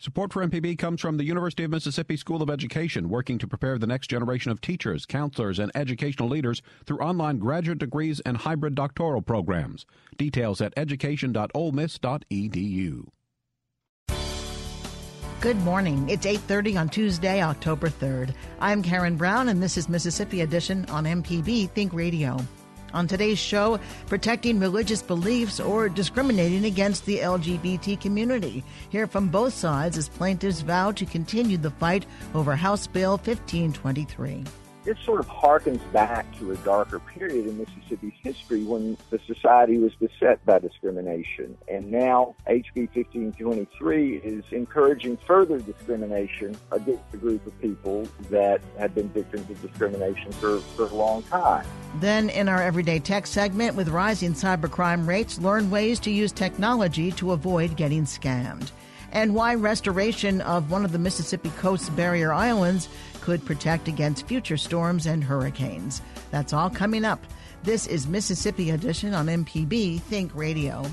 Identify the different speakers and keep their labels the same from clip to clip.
Speaker 1: Support for MPB comes from the University of Mississippi School of Education, working to prepare the next generation of teachers, counselors, and educational leaders through online graduate degrees and hybrid doctoral programs. Details at education.olemiss.edu.
Speaker 2: Good morning. It's 8:30 on Tuesday, October 3rd. I'm Karen Brown and this is Mississippi Edition on MPB Think Radio. On today's show, protecting religious beliefs or discriminating against the LGBT community. Hear from both sides as plaintiffs vow to continue the fight over House Bill 1523
Speaker 3: this sort of harkens back to a darker period in Mississippi's history when the society was beset by discrimination. And now HB 1523 is encouraging further discrimination against a group of people that have been victims of discrimination for, for a long time.
Speaker 2: Then, in our everyday tech segment, with rising cybercrime rates, learn ways to use technology to avoid getting scammed and why restoration of one of the Mississippi coast's barrier islands could protect against future storms and hurricanes. That's all coming up. This is Mississippi Edition on MPB Think Radio.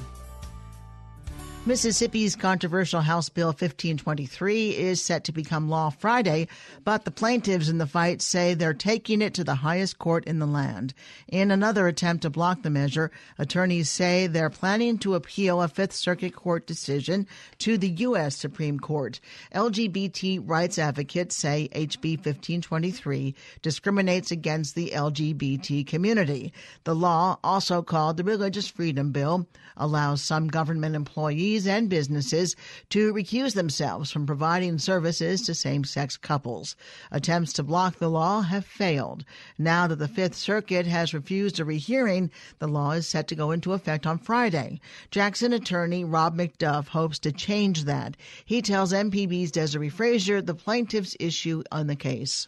Speaker 2: Mississippi's controversial House Bill 1523 is set to become law Friday, but the plaintiffs in the fight say they're taking it to the highest court in the land. In another attempt to block the measure, attorneys say they're planning to appeal a Fifth Circuit Court decision to the U.S. Supreme Court. LGBT rights advocates say HB 1523 discriminates against the LGBT community. The law, also called the Religious Freedom Bill, allows some government employees and businesses to recuse themselves from providing services to same sex couples. Attempts to block the law have failed. Now that the Fifth Circuit has refused a rehearing, the law is set to go into effect on Friday. Jackson attorney Rob McDuff hopes to change that. He tells MPB's Desare Frazier the plaintiff's issue on the case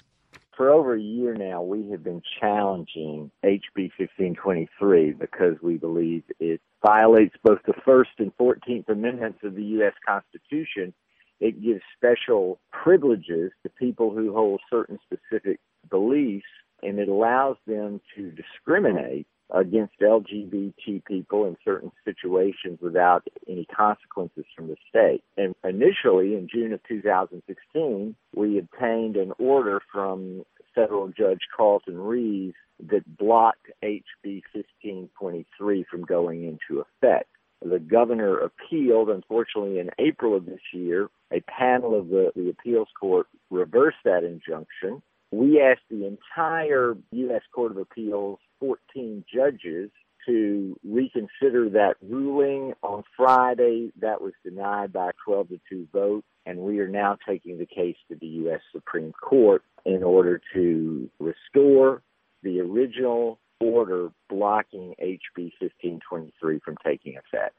Speaker 3: for over a year now, we have been challenging HB 1523 because we believe it violates both the First and 14th Amendments of the U.S. Constitution. It gives special privileges to people who hold certain specific beliefs, and it allows them to discriminate against LGBT people in certain situations without any consequences from the state. And initially, in June of 2016, we obtained an order from federal judge Carlton Reeves that blocked HB 1523 from going into effect. The governor appealed. Unfortunately, in April of this year, a panel of the, the appeals court reversed that injunction. We asked the entire U.S. Court of Appeals 14 judges to reconsider that ruling on Friday. That was denied by a 12 to 2 vote, and we are now taking the case to the U.S. Supreme Court in order to restore the original order blocking HB 1523 from taking effect.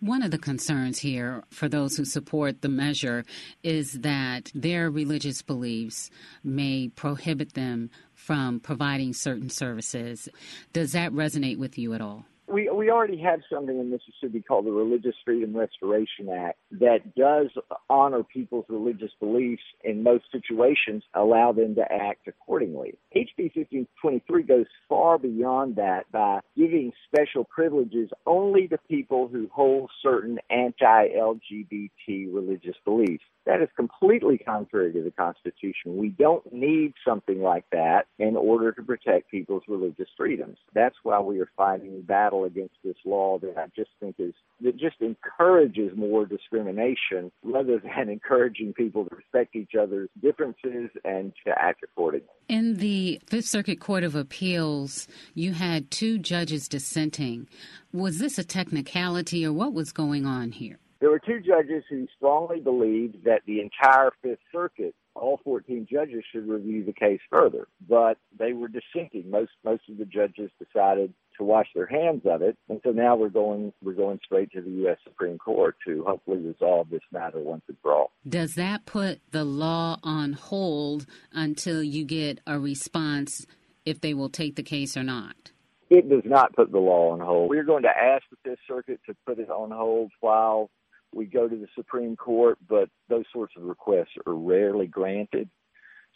Speaker 4: One of the concerns here for those who support the measure is that their religious beliefs may prohibit them from providing certain services. Does that resonate with you at all?
Speaker 3: we we already have something in Mississippi called the Religious Freedom Restoration Act that does honor people's religious beliefs in most situations, allow them to act accordingly. HB 1523 goes far beyond that by giving special privileges only to people who hold certain anti-LGBT religious beliefs. That is completely contrary to the Constitution. We don't need something like that in order to protect people's religious freedoms. That's why we are fighting a battle against this law that I just think is that just encourages more discrimination rather than encouraging people to respect each other's differences and to act accordingly.
Speaker 4: In the Fifth Circuit Court of Appeals, you had two judges dissenting. Was this a technicality or what was going on here?
Speaker 3: There were two judges who strongly believed that the entire Fifth Circuit, all 14 judges, should review the case further, but they were dissenting. Most most of the judges decided to wash their hands of it, and so now we're going we're going straight to the U.S. Supreme Court to hopefully resolve this matter once and for all.
Speaker 4: Does that put the law on hold until you get a response if they will take the case or not?
Speaker 3: It does not put the law on hold. We're going to ask the Fifth Circuit to put it on hold while we go to the Supreme Court, but those sorts of requests are rarely granted.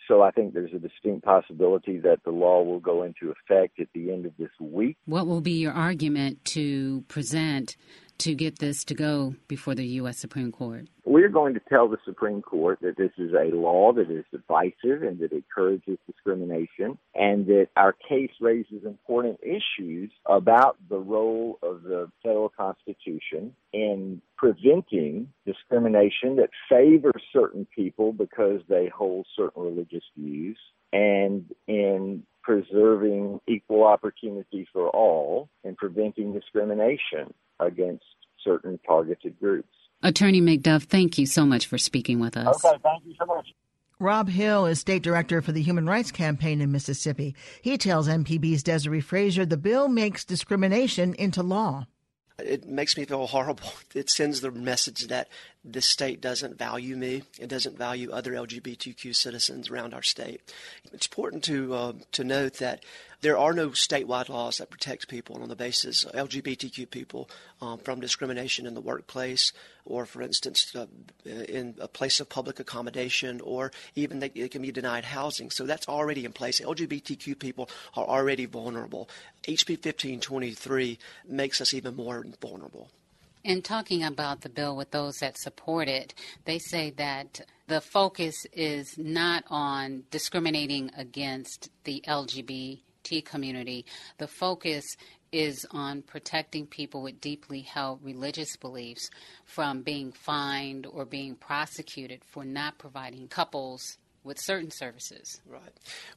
Speaker 3: So I think there's a distinct possibility that the law will go into effect at the end of this week.
Speaker 4: What will be your argument to present to get this to go before the U.S. Supreme Court?
Speaker 3: We're going to tell the Supreme Court that this is a law that is divisive and that encourages discrimination, and that our case raises important issues about the role of the federal Constitution in preventing discrimination that favors certain people because they hold certain religious views and in preserving equal opportunity for all and preventing discrimination against certain targeted groups.
Speaker 4: Attorney McDuff, thank you so much for speaking with us.
Speaker 3: Okay, thank you so much.
Speaker 2: Rob Hill is state director for the Human Rights Campaign in Mississippi. He tells MPB's Desare Frazier the bill makes discrimination into law.
Speaker 5: It makes me feel horrible. It sends the message that this state doesn't value me. It doesn't value other LGBTQ citizens around our state. It's important to uh, to note that there are no statewide laws that protect people on the basis of LGBTQ people um, from discrimination in the workplace, or for instance, uh, in a place of public accommodation, or even they, they can be denied housing. So that's already in place. LGBTQ people are already vulnerable. HB 1523 makes us even more vulnerable.
Speaker 4: In talking about the bill with those that support it, they say that the focus is not on discriminating against the LGBT community. The focus is on protecting people with deeply held religious beliefs from being fined or being prosecuted for not providing couples with certain services.
Speaker 5: Right.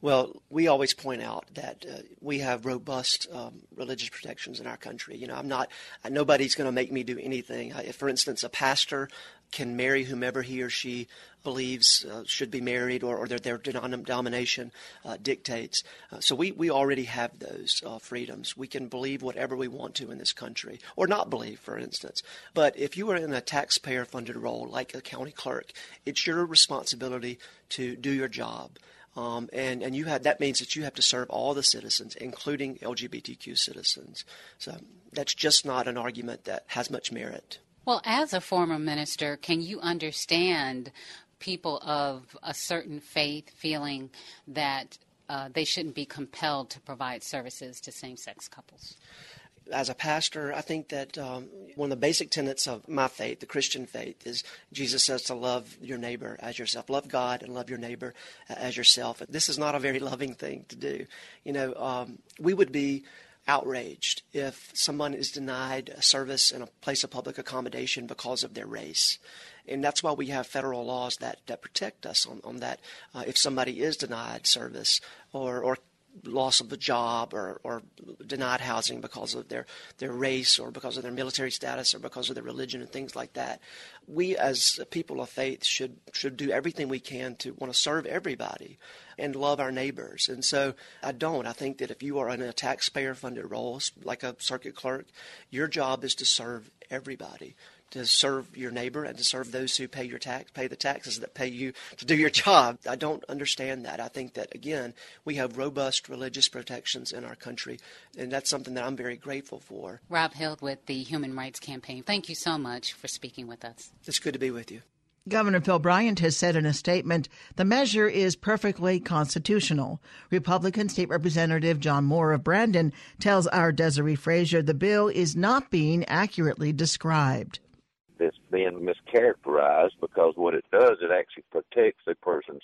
Speaker 5: Well, we always point out that uh, we have robust um, religious protections in our country. You know, I'm not, nobody's going to make me do anything. I, for instance, a pastor can marry whomever he or she believes uh, should be married or, or their, their denomination uh, dictates. Uh, so we, we already have those uh, freedoms. We can believe whatever we want to in this country, or not believe, for instance. But if you are in a taxpayer funded role like a county clerk, it's your responsibility to do your job. Um, and and you have that means that you have to serve all the citizens, including LGBTQ citizens. So that's just not an argument that has much merit.
Speaker 4: Well, as a former minister, can you understand people of a certain faith feeling that uh, they shouldn't be compelled to provide services to same sex couples?
Speaker 5: as a pastor, I think that um, one of the basic tenets of my faith, the Christian faith, is Jesus says to love your neighbor as yourself. Love God and love your neighbor as yourself. This is not a very loving thing to do. You know, um, we would be outraged if someone is denied a service in a place of public accommodation because of their race. And that's why we have federal laws that, that protect us on, on that. Uh, if somebody is denied service or, or loss of a job or, or denied housing because of their, their race or because of their military status or because of their religion and things like that. We as people of faith should should do everything we can to want to serve everybody and love our neighbors. And so I don't. I think that if you are in a taxpayer funded role like a circuit clerk, your job is to serve everybody to serve your neighbor and to serve those who pay your tax, pay the taxes that pay you to do your job. I don't understand that. I think that again, we have robust religious protections in our country, and that's something that I'm very grateful for.
Speaker 4: Rob Hill with the Human Rights Campaign. Thank you so much for speaking with us.
Speaker 5: It's good to be with you.
Speaker 2: Governor Phil Bryant has said in a statement the measure is perfectly constitutional. Republican State Representative John Moore of Brandon tells our Desare Frazier the bill is not being accurately described
Speaker 6: that's being mischaracterized because what it does, it actually protects a person's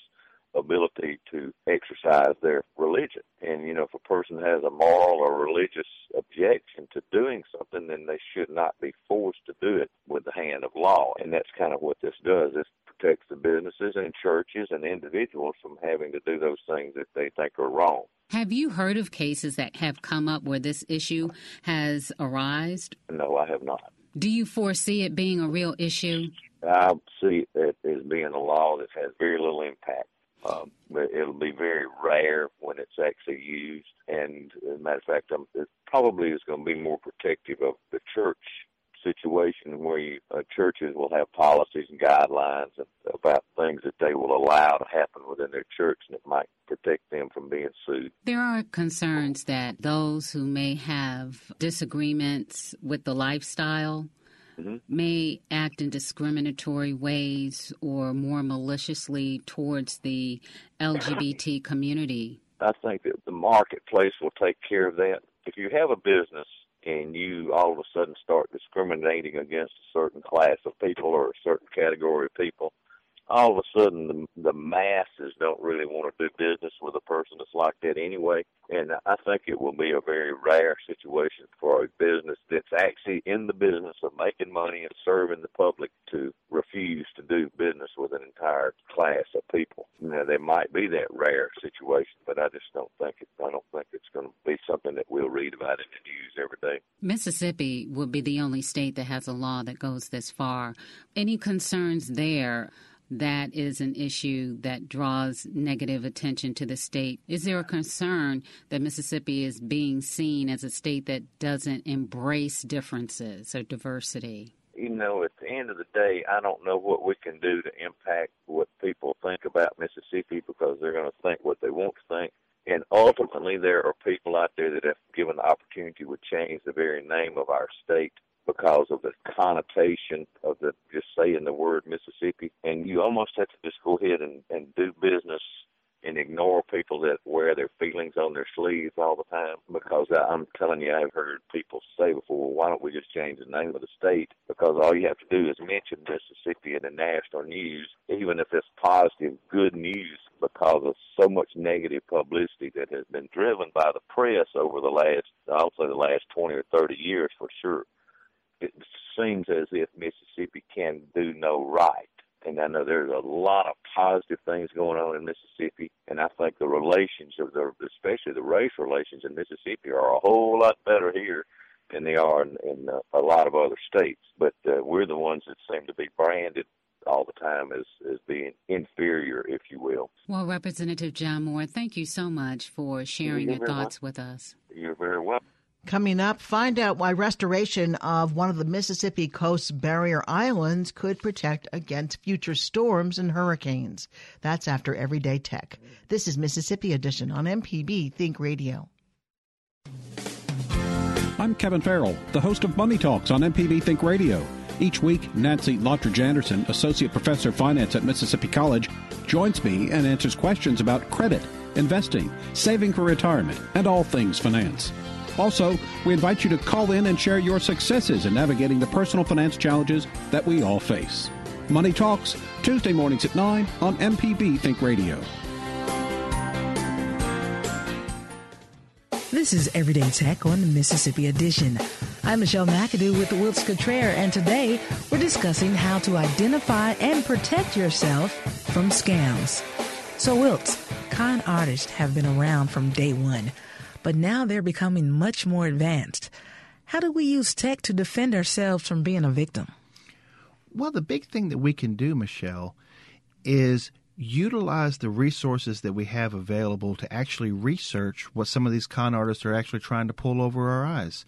Speaker 6: ability to exercise their religion. And, you know, if a person has a moral or religious objection to doing something, then they should not be forced to do it with the hand of law. And that's kind of what this does. This protects the businesses and churches and individuals from having to do those things that they think are wrong.
Speaker 4: Have you heard of cases that have come up where this issue has arisen?
Speaker 6: No, I have not.
Speaker 4: Do you foresee it being a real issue?
Speaker 6: I see it as being a law that has very little impact um, it'll be very rare when it's actually used, and as a matter of fact, um, it probably is going to be more protective of the church situation where you, uh, churches will have policies and guidelines about things that they will allow to happen within their church, and it might protect them from being sued.
Speaker 4: There are concerns that those who may have disagreements with the lifestyle mm-hmm. may act in discriminatory ways or more maliciously towards the LGBT community?
Speaker 6: I think that the marketplace will take care of that. If you have a business and you all of a sudden start discriminating against a certain class of people or a certain category of people, all of a sudden the, the masses don't really want to do business with a person that's like that anyway. And I think it will be a very rare situation for a business that's actually in the business of making money and serving the public to refuse to do business with an entire class of people. Now there might be that rare situation, but I just don't think it. I don't think it's going to be something that we'll read about in the news every day.
Speaker 4: Mississippi would be the only state that has a law that goes this far. Any concerns there? That is an issue that draws negative attention to the state. Is there a concern that Mississippi is being seen as a state that doesn't embrace differences or diversity?
Speaker 6: You know, at the end of the day, I don't know what we can do to impact what people think about Mississippi because they're going to think what they want to think. And ultimately, there are people out there that have given the opportunity to change the very name of our state because of the connotation of the just saying the word Mississippi. And you almost have to just go ahead and, and do business and ignore people that wear their feelings on their sleeves all the time. Because I'm telling you, I've heard people say before, why don't we just change the name of the state? Because all you have to do is mention Mississippi in the national news, even if it's positive, good news, because of so much negative publicity that has been driven by the press over the last, I'll say the last 20 or 30 years for sure it seems as if Mississippi can do no right. And I know there's a lot of positive things going on in Mississippi, and I think the relations of the, especially the race relations in Mississippi, are a whole lot better here than they are in, in uh, a lot of other states. But uh, we're the ones that seem to be branded all the time as, as being inferior, if you will.
Speaker 4: Well, Representative John Moore, thank you so much for sharing You're your thoughts
Speaker 6: welcome.
Speaker 4: with us.
Speaker 6: You're very welcome.
Speaker 2: Coming up, find out why restoration of one of the Mississippi coast's barrier islands could protect against future storms and hurricanes. That's after Everyday Tech. This is Mississippi Edition on MPB Think Radio.
Speaker 1: I'm Kevin Farrell, the host of Money Talks on MPB Think Radio. Each week, Nancy Lottridge Anderson, Associate Professor of Finance at Mississippi College, joins me and answers questions about credit, investing, saving for retirement, and all things finance. Also, we invite you to call in and share your successes in navigating the personal finance challenges that we all face. Money Talks, Tuesday mornings at 9 on MPB Think Radio.
Speaker 7: This is Everyday Tech on the Mississippi Edition. I'm Michelle McAdoo with Wilts Cottrell, and today we're discussing how to identify and protect yourself from scams. So, Wilts, con artists have been around from day one but now they're becoming much more advanced. How do we use tech to defend ourselves from being a victim?
Speaker 8: Well, the big thing that we can do, Michelle, is utilize the resources that we have available to actually research what some of these con artists are actually trying to pull over our eyes.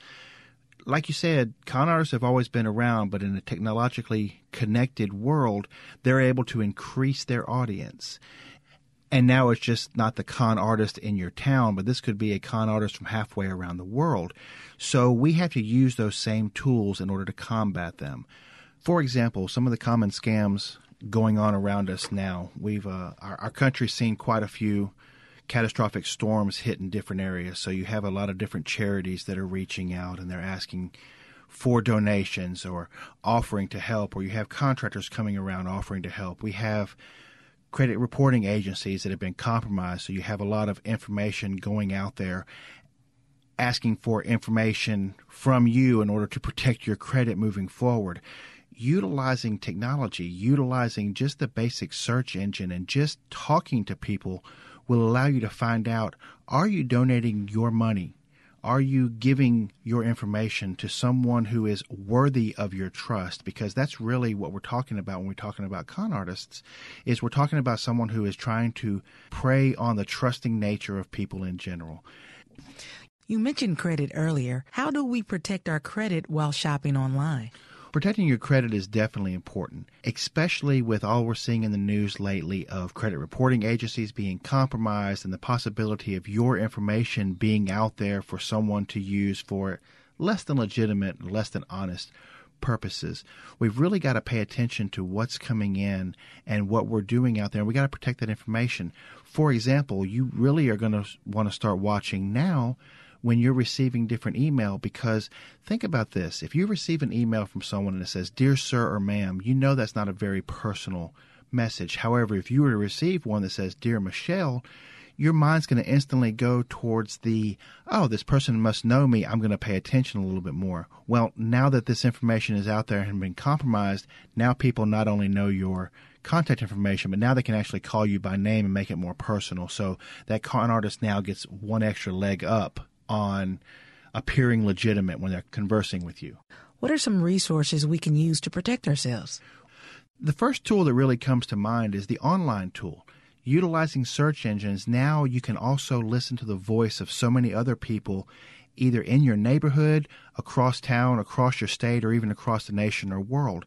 Speaker 8: Like you said, con artists have always been around, but in a technologically connected world, they're able to increase their audience. And now it's just not the con artist in your town, but this could be a con artist from halfway around the world. So we have to use those same tools in order to combat them. For example, some of the common scams going on around us now. We've uh, our, our country's seen quite a few catastrophic storms hit in different areas. So you have a lot of different charities that are reaching out and they're asking for donations or offering to help, or you have contractors coming around offering to help. We have credit reporting agencies that have been compromised, so you have a lot of information going out there asking for information from you in order to protect your credit moving forward. Utilizing technology, utilizing just the basic search engine, and just talking to people will allow you to find out are you donating your money? Are you giving your information to someone who is worthy of your trust? Because that's really what we're talking about when we're talking about con artists is we're talking about someone who is trying to prey on the trusting nature of people in general.
Speaker 7: You mentioned credit earlier. How do we protect our credit while shopping online?
Speaker 8: Protecting your credit is definitely important, especially with all we're seeing in the news lately of credit reporting agencies being compromised and the possibility of your information being out there for someone to use for less than legitimate, less than honest purposes. We've really got to pay attention to what's coming in and what we're doing out there. We got to protect that information. For example, you really are going to want to start watching now when you're receiving different email because think about this. If you receive an email from someone and it says dear sir or ma'am you know that's not a very personal message. However if you were to receive one that says dear michelle your mind's going to instantly go towards the oh this person must know me. I'm going to pay attention a little bit more. Well now that this information is out there and been compromised now people not only know your contact information, but now they can actually call you by name and make it more personal. So that con artist now gets one extra leg up on appearing legitimate when they're conversing with you.
Speaker 7: What are some resources we can use to protect ourselves?
Speaker 8: The first tool that really comes to mind is the online tool. Utilizing search engines, now you can also listen to the voice of so many other people, either in your neighborhood, across town, across your state, or even across the nation or world.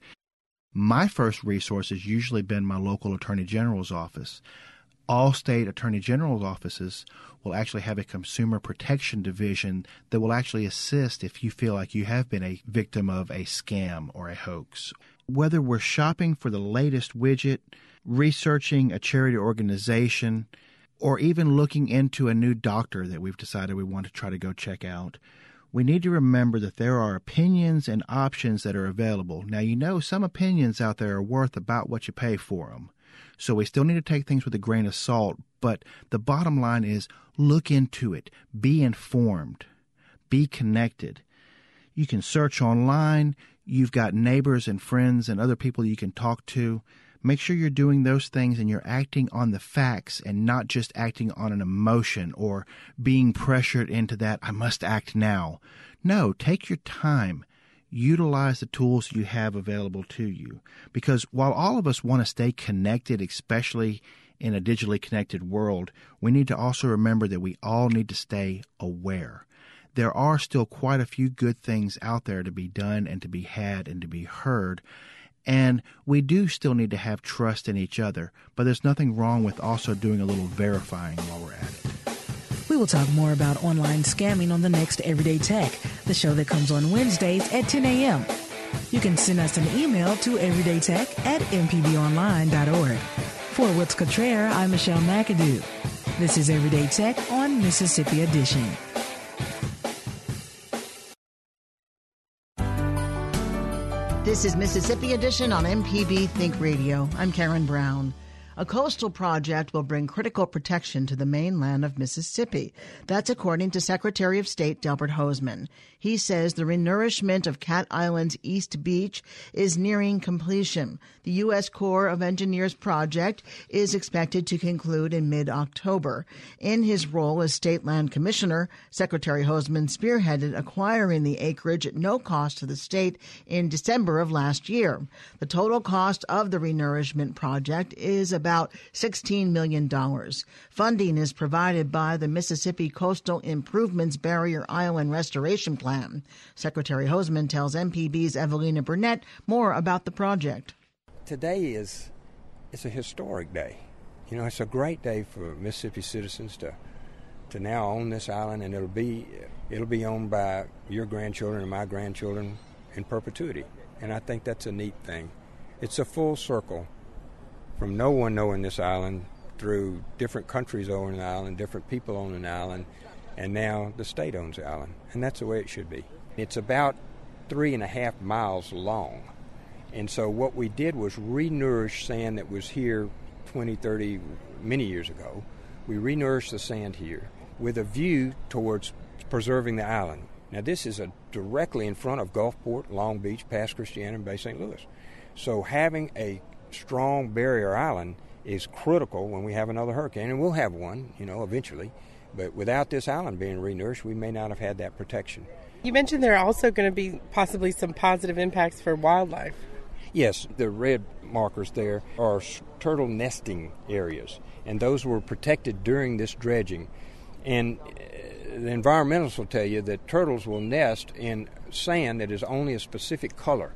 Speaker 8: My first resource has usually been my local attorney general's office all state attorney general's offices will actually have a consumer protection division that will actually assist if you feel like you have been a victim of a scam or a hoax. Whether we're shopping for the latest widget, researching a charity organization, or even looking into a new doctor that we've decided we want to try to go check out, we need to remember that there are opinions and options that are available. Now, you know, some opinions out there are worth about what you pay for them. So we still need to take things with a grain of salt, but the bottom line is look into it, be informed, be connected. You can search online, you've got neighbors and friends and other people you can talk to. Make sure you're doing those things and you're acting on the facts and not just acting on an emotion or being pressured into that, I must act now. No, take your time utilize the tools you have available to you. Because while all of us want to stay connected, especially in a digitally connected world, we need to also remember that we all need to stay aware. There are still quite a few good things out there to be done and to be had and to be heard. And we do still need to have trust in each other, but there's nothing wrong with also doing a little verifying while we're at it.
Speaker 7: Will talk more about online scamming on the next Everyday Tech, the show that comes on Wednesdays at 10 a.m. You can send us an email to everydaytech at mpbonline.org. For Wilts Cottrell, I'm Michelle McAdoo. This is Everyday Tech on Mississippi Edition.
Speaker 2: This is Mississippi Edition on MPB Think Radio. I'm Karen Brown. A coastal project will bring critical protection to the mainland of Mississippi. That's according to Secretary of State Delbert Hosemann. He says the renourishment of Cat Island's East Beach is nearing completion. The U.S. Corps of Engineers project is expected to conclude in mid October. In his role as State Land Commissioner, Secretary Hosemann spearheaded acquiring the acreage at no cost to the state in December of last year. The total cost of the renourishment project is about $16 million. Funding is provided by the Mississippi Coastal Improvements Barrier Island Restoration Plan. Secretary Hosemann tells MPB's Evelina Burnett more about the project.
Speaker 9: Today is it's a historic day. You know, it's a great day for Mississippi citizens to to now own this island, and it'll be it'll be owned by your grandchildren and my grandchildren in perpetuity. And I think that's a neat thing. It's a full circle from no one knowing this island through different countries owning the island, different people owning the island, and now the state owns the island, and that's the way it should be. It's about three and a half miles long. And so what we did was re-nourish sand that was here 20, 30, many years ago. We re-nourished the sand here with a view towards preserving the island. Now this is a, directly in front of Gulfport, Long Beach, Pass Christian, and Bay St. Louis. So having a strong barrier island is critical when we have another hurricane, and we'll have one, you know, eventually. But without this island being renourished, we may not have had that protection.
Speaker 10: You mentioned there are also going to be possibly some positive impacts for wildlife.
Speaker 9: Yes, the red markers there are turtle nesting areas, and those were protected during this dredging. And uh, the environmentalists will tell you that turtles will nest in sand that is only a specific color.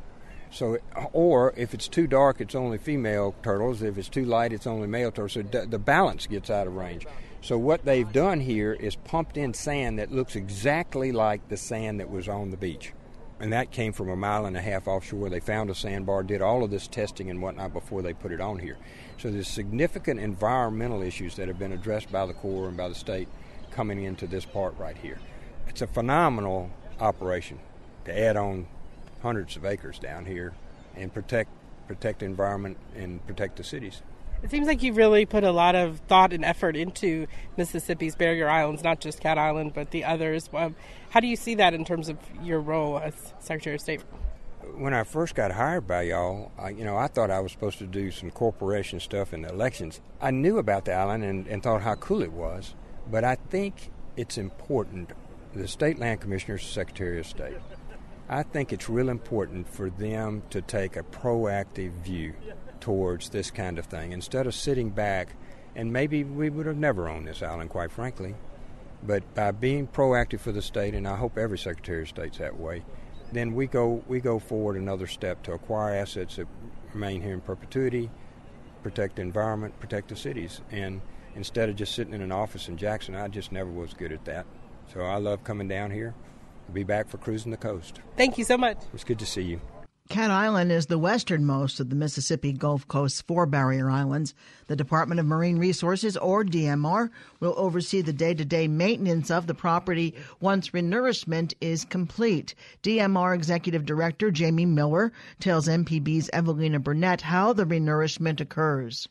Speaker 9: So, or if it's too dark, it's only female turtles. If it's too light, it's only male turtles. So the balance gets out of range. So what they've done here is pumped in sand that looks exactly like the sand that was on the beach. And that came from a mile and a half offshore. They found a sandbar, did all of this testing and whatnot before they put it on here. So there's significant environmental issues that have been addressed by the Corps and by the state coming into this part right here. It's a phenomenal operation to add on hundreds of acres down here and protect protect the environment and protect the cities.
Speaker 10: It seems like you've really put a lot of thought and effort into Mississippi's barrier islands, not just Cat Island, but the others. Um, how do you see that in terms of your role as Secretary of State?
Speaker 9: When I first got hired by y'all, I, you know, I thought I was supposed to do some corporation stuff in the elections. I knew about the island and, and thought how cool it was, but I think it's important. The state land commissioner commissioners, Secretary of State, I think it's real important for them to take a proactive view towards this kind of thing. Instead of sitting back and maybe we would have never owned this island quite frankly but by being proactive for the state and I hope every secretary of state's that way then we go we go forward another step to acquire assets that remain here in perpetuity protect the environment protect the cities. And instead of just sitting in an office in Jackson I just never was good at that. So I love coming down here be back for cruising the coast
Speaker 10: thank you so much
Speaker 9: It was good to see you
Speaker 2: Cat Island is the westernmost of the Mississippi Gulf Coast's four barrier islands. The Department of Marine Resources, or DMR, will oversee the day to day maintenance of the property once renourishment is complete. DMR Executive Director Jamie Miller tells MPB's Evelina Burnett how the renourishment occurs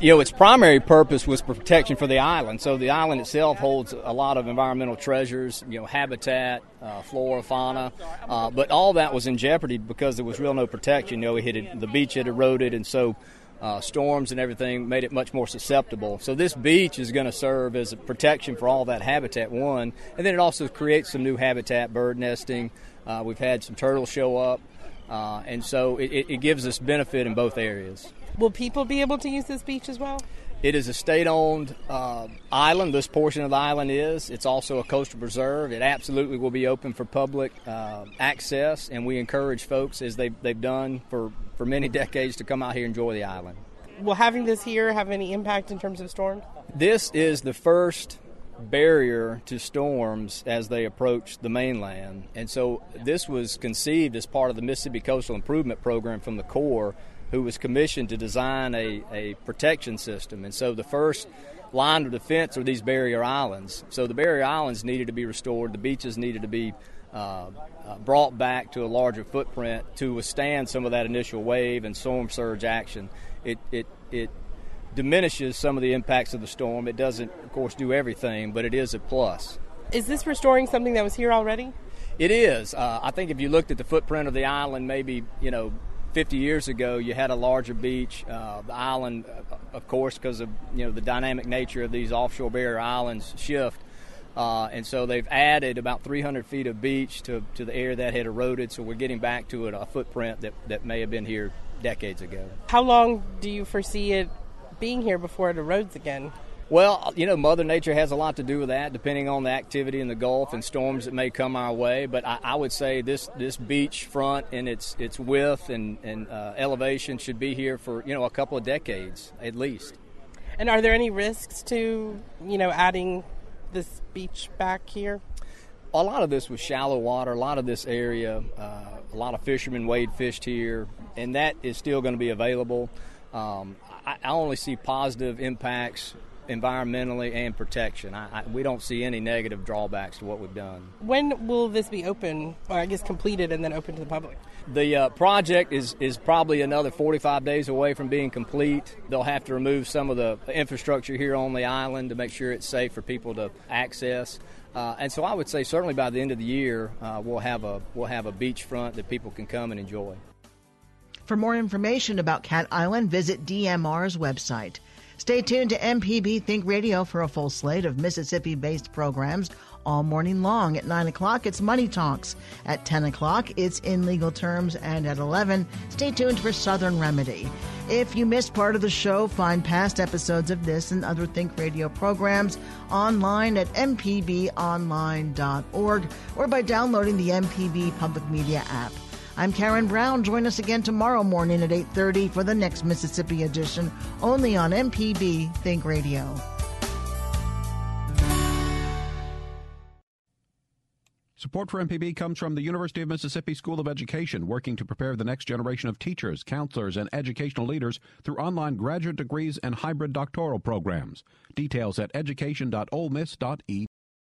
Speaker 11: you know, its primary purpose was protection for the island. So the island itself holds a lot of environmental treasures, you know, habitat, uh, flora, fauna, uh, but all that was in jeopardy because there was real no protection. You know, it the beach had eroded, and so uh, storms and everything made it much more susceptible. So this beach is going to serve as a protection for all that habitat. One, and then it also creates some new habitat, bird nesting. Uh, we've had some turtles show up, uh, and so it, it gives us benefit in both areas.
Speaker 10: Will people be able to use this beach as well?
Speaker 11: It is a state owned uh, island. This portion of the island is. It's also a coastal preserve. It absolutely will be open for public uh, access, and we encourage folks, as they've, they've done for, for many decades, to come out here and enjoy the island.
Speaker 10: Will having this here have any impact in terms of storms?
Speaker 11: This is the first barrier to storms as they approach the mainland. And so this was conceived as part of the Mississippi Coastal Improvement Program from the Corps who was commissioned to design a, a protection system. And so the first line of defense are these barrier islands. So the barrier islands needed to be restored, the beaches needed to be uh, uh, brought back to a larger footprint to withstand some of that initial wave and storm surge action. It, it, it diminishes some of the impacts of the storm. It doesn't, of course, do everything, but it is a plus.
Speaker 10: Is this restoring something that was here already?
Speaker 11: It is. Uh, I think if you looked at the footprint of the island, maybe you know 50 years ago, you had a larger beach. Uh, the island, of course, because of you know the dynamic nature of these offshore barrier islands shift, uh, and so they've added about 300 feet of beach to, to the area that had eroded. So we're getting back to a footprint that, that may have been here decades ago.
Speaker 10: How long do you foresee it being here before it erodes again?
Speaker 11: Well, you know, Mother Nature has a lot to do with that, depending on the activity in the Gulf and storms that may come our way. But I, I would say this this beach front and its its width and and uh, elevation should be here for you know a couple of decades at least.
Speaker 10: And are there any risks to you know adding this beach back here?
Speaker 11: A lot of this was shallow water. A lot of this area, uh, a lot of fishermen wade fished here, and that is still going to be available. Um, I, I only see positive impacts environmentally and protection. I, I, we don't see any negative drawbacks to what we've done.
Speaker 10: When will this be open, or I guess completed and then open to the public?
Speaker 11: The uh, project is, is probably another 45 days away from being complete. They'll have to remove some of the infrastructure here on the island to make sure it's safe for people to access. Uh, and so I would say certainly by the end of the year uh, we'll have a we'll have a beachfront that people can come and enjoy.
Speaker 2: For more information about Cat Island, visit DMR's website. Stay tuned to MPB Think Radio for a full slate of Mississippi based programs all morning long. At 9 o'clock, it's Money Talks. At 10 o'clock, it's In Legal Terms. And at 11, stay tuned for Southern Remedy. If you missed part of the show, find past episodes of this and other Think Radio programs online at mpbonline.org or by downloading the MPB Public Media app. I'm Karen Brown. Join us again tomorrow morning at 8:30 for the next Mississippi edition only on MPB Think Radio.
Speaker 12: Support for MPB comes from the University of Mississippi School of Education, working to prepare the next generation of teachers, counselors, and educational leaders through online graduate degrees and hybrid doctoral programs. Details at education.olemiss.edu.